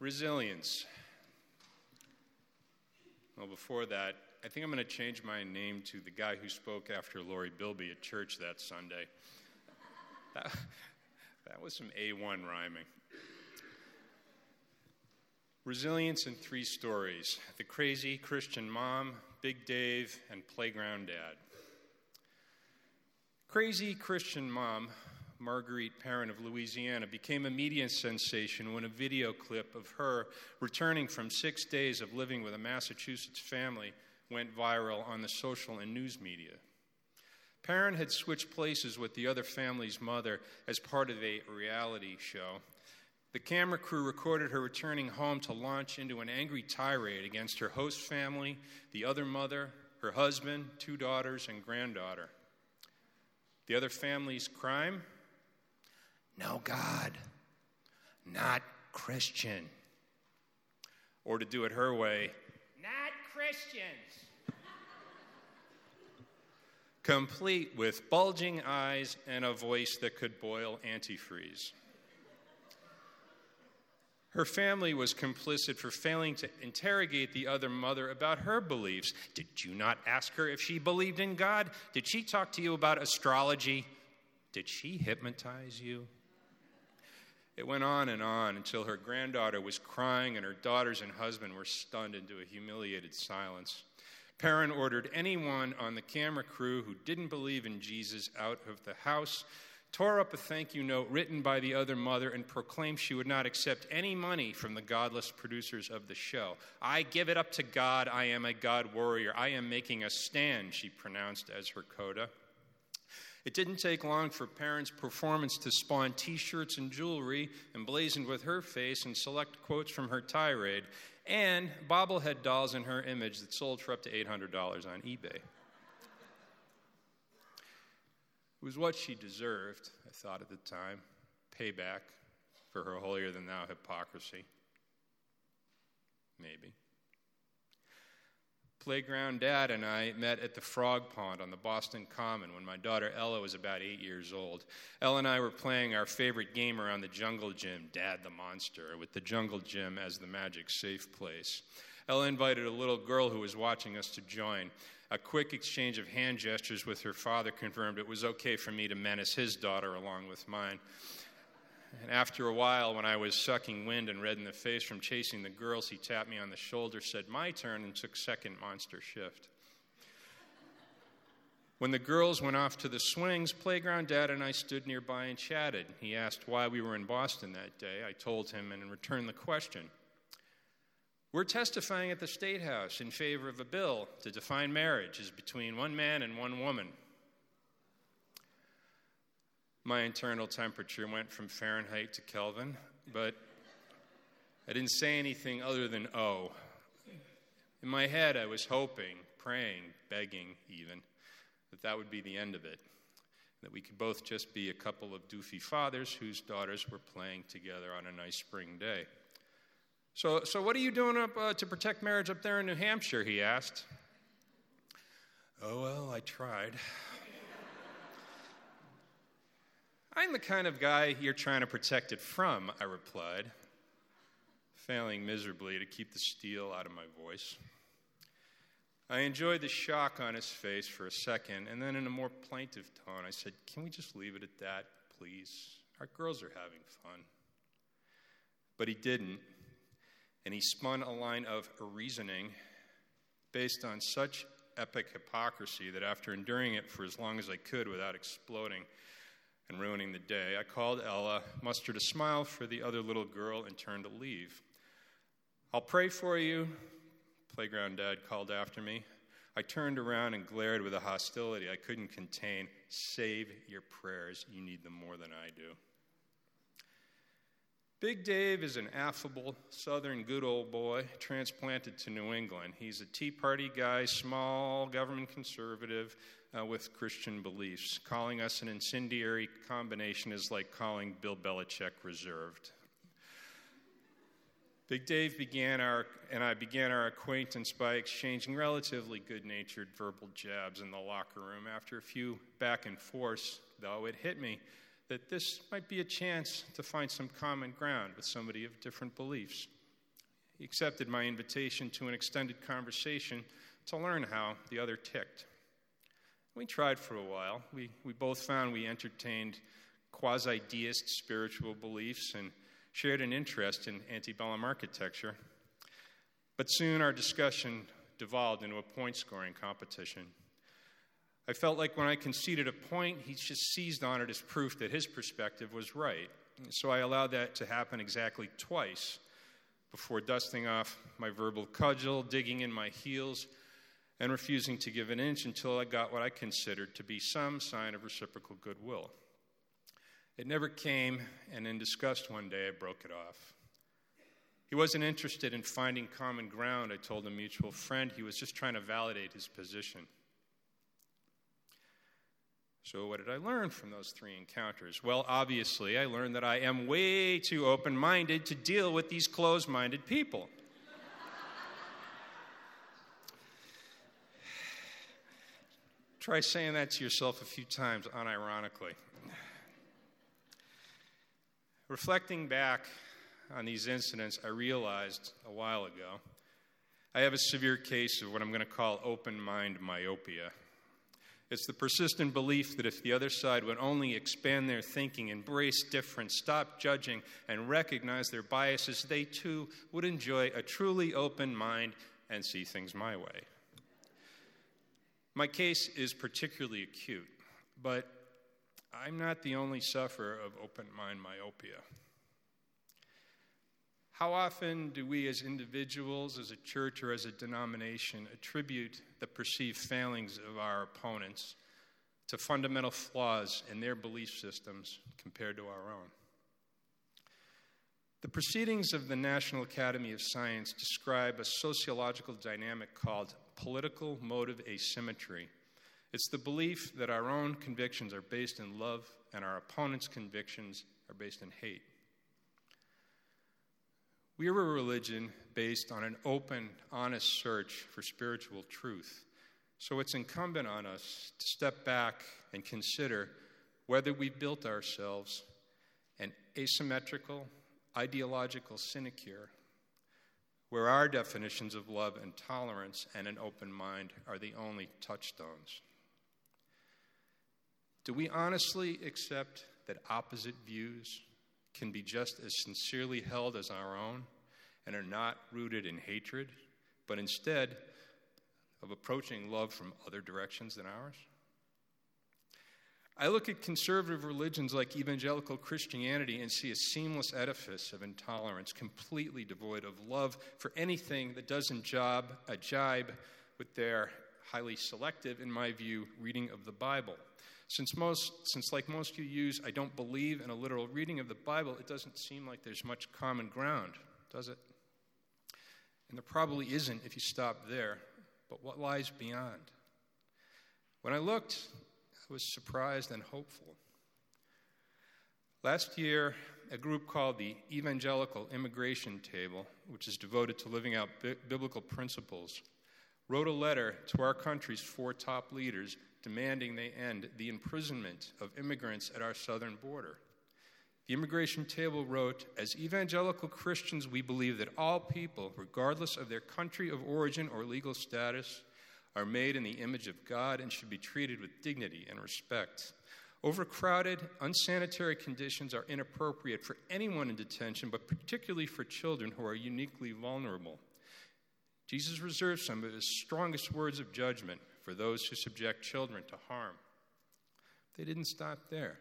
Resilience. Well, before that, I think I'm going to change my name to the guy who spoke after Lori Bilby at church that Sunday. That, that was some A1 rhyming. Resilience in three stories the crazy Christian mom, Big Dave, and playground dad. Crazy Christian mom Marguerite Perrin of Louisiana, became a media sensation when a video clip of her returning from six days of living with a Massachusetts family went viral on the social and news media. Perrin had switched places with the other family's mother as part of a reality show. The camera crew recorded her returning home to launch into an angry tirade against her host family, the other mother, her husband, two daughters, and granddaughter. The other family's crime? No God, not Christian. Or to do it her way, not Christians. Complete with bulging eyes and a voice that could boil antifreeze. Her family was complicit for failing to interrogate the other mother about her beliefs. Did you not ask her if she believed in God? Did she talk to you about astrology? Did she hypnotize you? It went on and on until her granddaughter was crying and her daughters and husband were stunned into a humiliated silence. Perrin ordered anyone on the camera crew who didn't believe in Jesus out of the house, tore up a thank you note written by the other mother, and proclaimed she would not accept any money from the godless producers of the show. I give it up to God. I am a God warrior. I am making a stand, she pronounced as her coda. It didn't take long for Perrin's performance to spawn t shirts and jewelry emblazoned with her face and select quotes from her tirade, and bobblehead dolls in her image that sold for up to $800 on eBay. It was what she deserved, I thought at the time payback for her holier than thou hypocrisy. Maybe. Playground Dad and I met at the frog pond on the Boston Common when my daughter Ella was about eight years old. Ella and I were playing our favorite game around the jungle gym, Dad the Monster, with the jungle gym as the magic safe place. Ella invited a little girl who was watching us to join. A quick exchange of hand gestures with her father confirmed it was okay for me to menace his daughter along with mine. And after a while, when I was sucking wind and red in the face from chasing the girls, he tapped me on the shoulder, said, My turn, and took second monster shift. When the girls went off to the swings, Playground Dad and I stood nearby and chatted. He asked why we were in Boston that day. I told him and returned the question. We're testifying at the State House in favor of a bill to define marriage as between one man and one woman my internal temperature went from Fahrenheit to Kelvin, but I didn't say anything other than oh. In my head, I was hoping, praying, begging even, that that would be the end of it. That we could both just be a couple of doofy fathers whose daughters were playing together on a nice spring day. So, so what are you doing up uh, to protect marriage up there in New Hampshire? He asked. Oh, well, I tried. I'm the kind of guy you're trying to protect it from, I replied, failing miserably to keep the steel out of my voice. I enjoyed the shock on his face for a second, and then in a more plaintive tone, I said, Can we just leave it at that, please? Our girls are having fun. But he didn't, and he spun a line of reasoning based on such epic hypocrisy that after enduring it for as long as I could without exploding, and ruining the day, I called Ella, mustered a smile for the other little girl, and turned to leave. I'll pray for you, Playground Dad called after me. I turned around and glared with a hostility I couldn't contain. Save your prayers. You need them more than I do. Big Dave is an affable, southern good old boy transplanted to New England. He's a Tea Party guy, small government conservative, uh, with Christian beliefs. Calling us an incendiary combination is like calling Bill Belichick reserved. Big Dave began our, and I began our acquaintance by exchanging relatively good natured verbal jabs in the locker room. After a few back and forths, though, it hit me that this might be a chance to find some common ground with somebody of different beliefs. He accepted my invitation to an extended conversation to learn how the other ticked. We tried for a while. We, we both found we entertained quasi deist spiritual beliefs and shared an interest in antebellum architecture. But soon our discussion devolved into a point scoring competition. I felt like when I conceded a point, he just seized on it as proof that his perspective was right. So I allowed that to happen exactly twice before dusting off my verbal cudgel, digging in my heels, and refusing to give an inch until I got what I considered to be some sign of reciprocal goodwill. It never came, and in disgust one day, I broke it off. He wasn't interested in finding common ground, I told a mutual friend. He was just trying to validate his position. So, what did I learn from those three encounters? Well, obviously, I learned that I am way too open minded to deal with these closed minded people. Try saying that to yourself a few times unironically. Reflecting back on these incidents, I realized a while ago I have a severe case of what I'm going to call open mind myopia. It's the persistent belief that if the other side would only expand their thinking, embrace difference, stop judging, and recognize their biases, they too would enjoy a truly open mind and see things my way. My case is particularly acute, but I'm not the only sufferer of open mind myopia. How often do we as individuals, as a church, or as a denomination attribute the perceived failings of our opponents to fundamental flaws in their belief systems compared to our own? The proceedings of the National Academy of Science describe a sociological dynamic called political motive asymmetry. It's the belief that our own convictions are based in love and our opponent's convictions are based in hate. We are a religion based on an open, honest search for spiritual truth. So it's incumbent on us to step back and consider whether we built ourselves an asymmetrical, ideological sinecure where our definitions of love and tolerance and an open mind are the only touchstones. Do we honestly accept that opposite views can be just as sincerely held as our own and are not rooted in hatred, but instead of approaching love from other directions than ours? I look at conservative religions like evangelical Christianity and see a seamless edifice of intolerance, completely devoid of love for anything that doesn't job, jibe with their highly selective, in my view, reading of the Bible. Since, most, since, like most you use, I don't believe in a literal reading of the Bible, it doesn't seem like there's much common ground, does it? And there probably isn't if you stop there, but what lies beyond? When I looked, was surprised and hopeful. Last year, a group called the Evangelical Immigration Table, which is devoted to living out bi- biblical principles, wrote a letter to our country's four top leaders demanding they end the imprisonment of immigrants at our southern border. The immigration table wrote As evangelical Christians, we believe that all people, regardless of their country of origin or legal status, are made in the image of God and should be treated with dignity and respect. Overcrowded, unsanitary conditions are inappropriate for anyone in detention, but particularly for children who are uniquely vulnerable. Jesus reserves some of his strongest words of judgment for those who subject children to harm. They didn't stop there.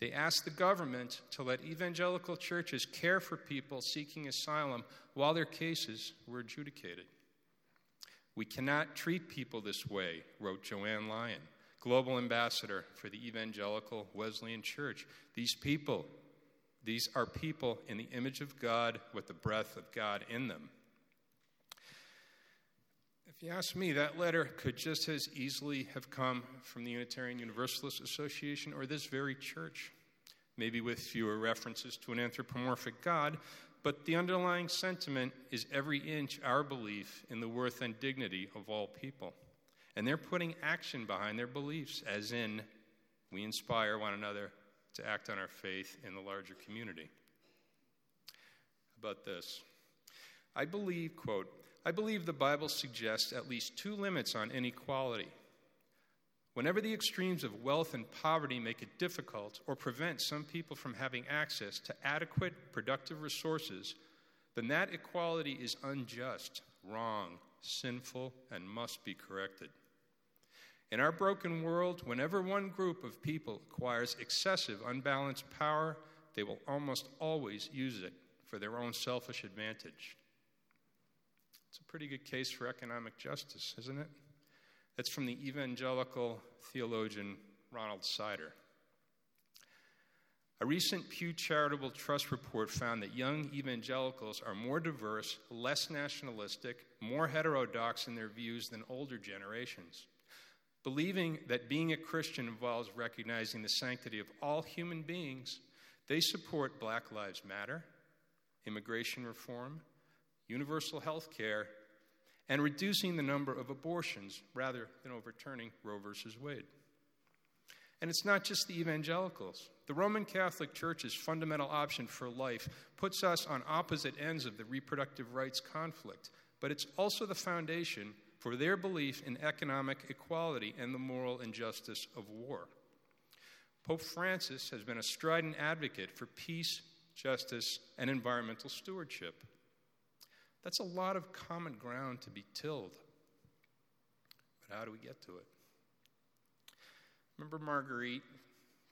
They asked the government to let evangelical churches care for people seeking asylum while their cases were adjudicated. We cannot treat people this way, wrote Joanne Lyon, global ambassador for the Evangelical Wesleyan Church. These people, these are people in the image of God with the breath of God in them. If you ask me, that letter could just as easily have come from the Unitarian Universalist Association or this very church, maybe with fewer references to an anthropomorphic God, but the underlying sentiment is every inch our belief in the worth and dignity of all people. And they're putting action behind their beliefs, as in, we inspire one another to act on our faith in the larger community. About this? I believe, quote, I believe the Bible suggests at least two limits on inequality. Whenever the extremes of wealth and poverty make it difficult or prevent some people from having access to adequate, productive resources, then that equality is unjust, wrong, sinful, and must be corrected. In our broken world, whenever one group of people acquires excessive, unbalanced power, they will almost always use it for their own selfish advantage. It's a pretty good case for economic justice, isn't it? That's from the evangelical theologian Ronald Sider. A recent Pew Charitable Trust report found that young evangelicals are more diverse, less nationalistic, more heterodox in their views than older generations. Believing that being a Christian involves recognizing the sanctity of all human beings, they support Black Lives Matter, immigration reform, universal health care, and reducing the number of abortions rather than overturning Roe v. Wade. And it's not just the evangelicals. The Roman Catholic Church's fundamental option for life puts us on opposite ends of the reproductive rights conflict, but it's also the foundation for their belief in economic equality and the moral injustice of war. Pope Francis has been a strident advocate for peace, justice, and environmental stewardship. That's a lot of common ground to be tilled. But how do we get to it? Remember Marguerite,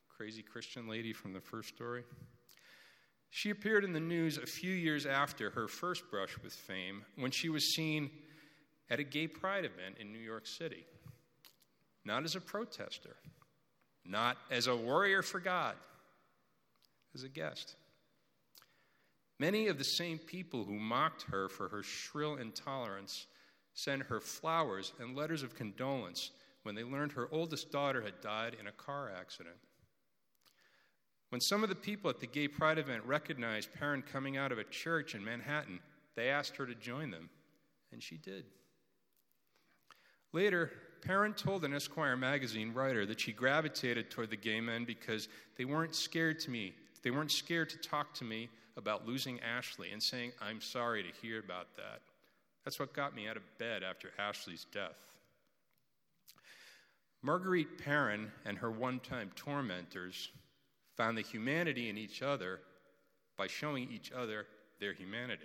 crazy Christian lady from the first story? She appeared in the news a few years after her first brush with fame when she was seen at a gay pride event in New York City. Not as a protester, not as a warrior for God, as a guest. Many of the same people who mocked her for her shrill intolerance sent her flowers and letters of condolence when they learned her oldest daughter had died in a car accident. When some of the people at the gay pride event recognized Perrin coming out of a church in Manhattan, they asked her to join them, and she did. Later, Perrin told an Esquire magazine writer that she gravitated toward the gay men because they weren't scared to me. They weren't scared to talk to me about losing Ashley and saying, I'm sorry to hear about that. That's what got me out of bed after Ashley's death. Marguerite Perrin and her one time tormentors found the humanity in each other by showing each other their humanity.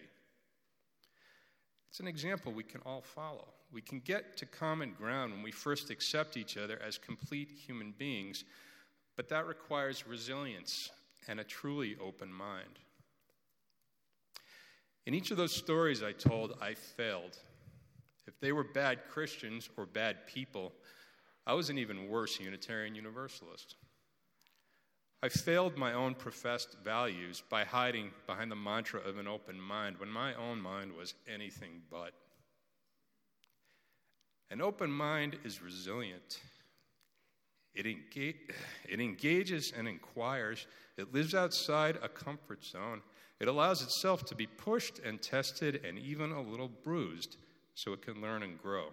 It's an example we can all follow. We can get to common ground when we first accept each other as complete human beings, but that requires resilience and a truly open mind. In each of those stories I told, I failed. If they were bad Christians or bad people, I was an even worse Unitarian Universalist. I failed my own professed values by hiding behind the mantra of an open mind when my own mind was anything but. An open mind is resilient. It, engage, it engages and inquires. It lives outside a comfort zone. It allows itself to be pushed and tested and even a little bruised so it can learn and grow.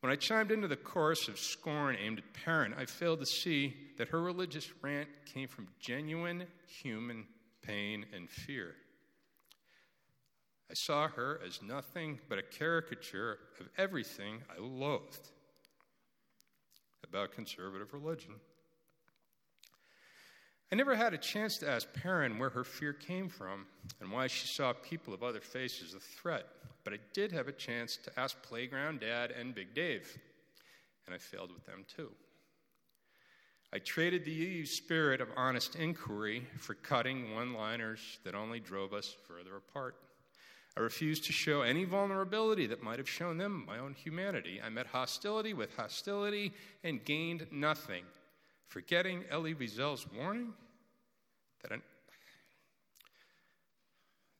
When I chimed into the chorus of scorn aimed at Perrin, I failed to see that her religious rant came from genuine human pain and fear. I saw her as nothing but a caricature of everything I loathed about conservative religion. I never had a chance to ask Perrin where her fear came from and why she saw people of other faces a threat but I did have a chance to ask Playground Dad and Big Dave, and I failed with them too. I traded the UU spirit of honest inquiry for cutting one liners that only drove us further apart. I refused to show any vulnerability that might have shown them my own humanity. I met hostility with hostility and gained nothing. Forgetting Elie Wiesel's warning that an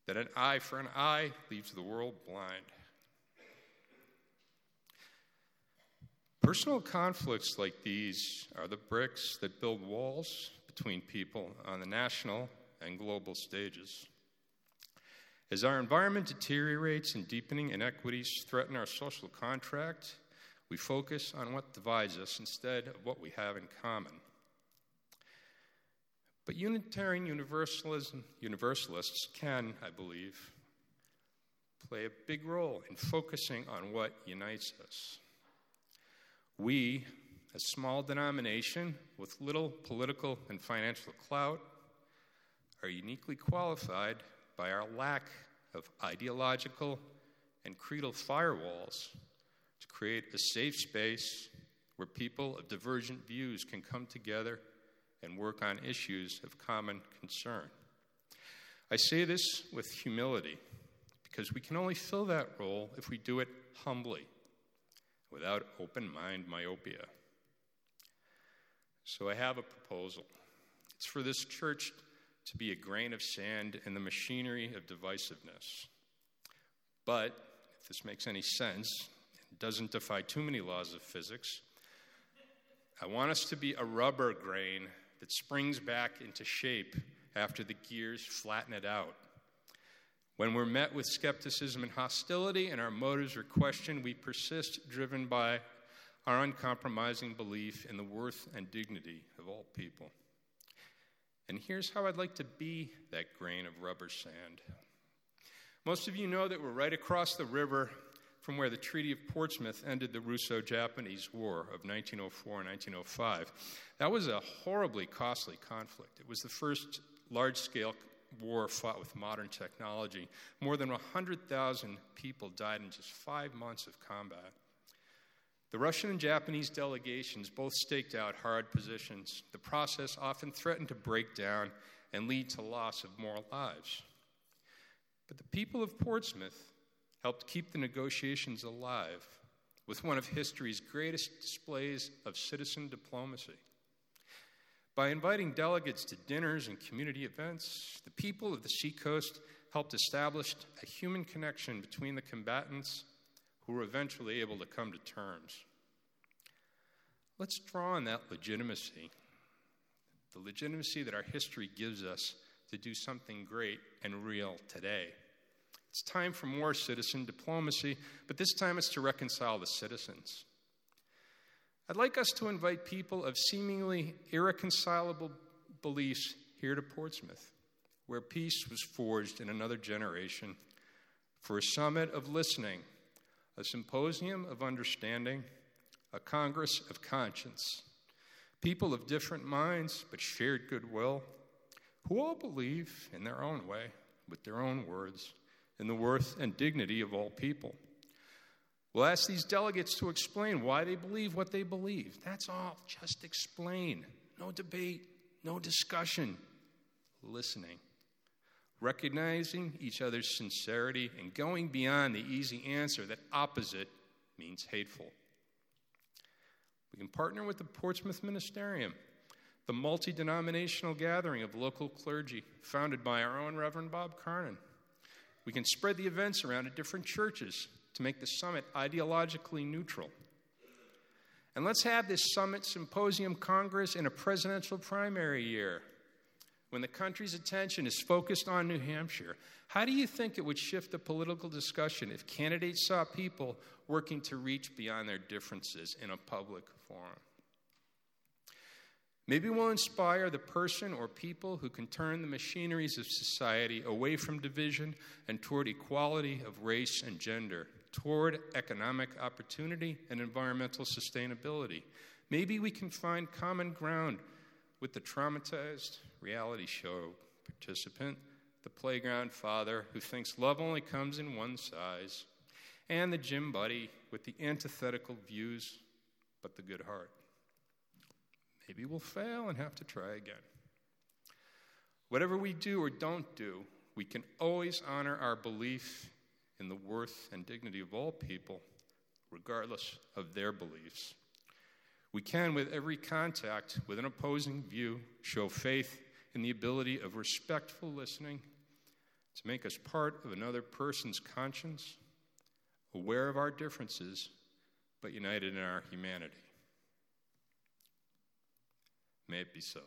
that an eye for an eye leaves the world blind. Personal conflicts like these are the bricks that build walls between people on the national and global stages. As our environment deteriorates and deepening inequities threaten our social contract, we focus on what divides us instead of what we have in common. But Unitarian Universalism, Universalists can, I believe, play a big role in focusing on what unites us. We, a small denomination with little political and financial clout, are uniquely qualified by our lack of ideological and creedal firewalls create a safe space where people of divergent views can come together and work on issues of common concern. I say this with humility because we can only fill that role if we do it humbly, without open mind myopia. So I have a proposal. It's for this church to be a grain of sand in the machinery of divisiveness. But if this makes any sense, doesn't defy too many laws of physics. I want us to be a rubber grain that springs back into shape after the gears flatten it out. When we're met with skepticism and hostility and our motives are questioned, we persist, driven by our uncompromising belief in the worth and dignity of all people. And here's how I'd like to be that grain of rubber sand. Most of you know that we're right across the river from where the Treaty of Portsmouth ended the Russo Japanese War of 1904 and 1905. That was a horribly costly conflict. It was the first large scale war fought with modern technology. More than 100,000 people died in just five months of combat. The Russian and Japanese delegations both staked out hard positions. The process often threatened to break down and lead to loss of more lives. But the people of Portsmouth helped keep the negotiations alive with one of history's greatest displays of citizen diplomacy. By inviting delegates to dinners and community events, the people of the Seacoast helped establish a human connection between the combatants who were eventually able to come to terms. Let's draw on that legitimacy, the legitimacy that our history gives us to do something great and real today. It's time for more citizen diplomacy, but this time it's to reconcile the citizens. I'd like us to invite people of seemingly irreconcilable beliefs here to Portsmouth, where peace was forged in another generation, for a summit of listening a symposium of understanding, a congress of conscience, people of different minds but shared goodwill, who all believe in their own way, with their own words, in the worth and dignity of all people. We'll ask these delegates to explain why they believe what they believe. That's all. Just explain. No debate, no discussion. Listening recognizing each other's sincerity, and going beyond the easy answer that opposite means hateful. We can partner with the Portsmouth Ministerium, the multi denominational gathering of local clergy founded by our own Reverend Bob Carnan. We can spread the events around at different churches to make the summit ideologically neutral. And let's have this summit symposium congress in a presidential primary year when the country's attention is focused on New Hampshire, how do you think it would shift the political discussion if candidates saw people working to reach beyond their differences in a public forum? Maybe we'll inspire the person or people who can turn the machineries of society away from division and toward equality of race and gender, toward economic opportunity and environmental sustainability. Maybe we can find common ground with the traumatized reality show participant, the playground father who thinks love only comes in one size, and the gym buddy with the antithetical views but the good heart. Maybe we'll fail and have to try again. Whatever we do or don't do, we can always honor our belief in the worth and dignity of all people, regardless of their beliefs. We can, with every contact with an opposing view, show faith in the ability of respectful listening to make us part of another person's conscience, aware of our differences, but united in our humanity. May it be so.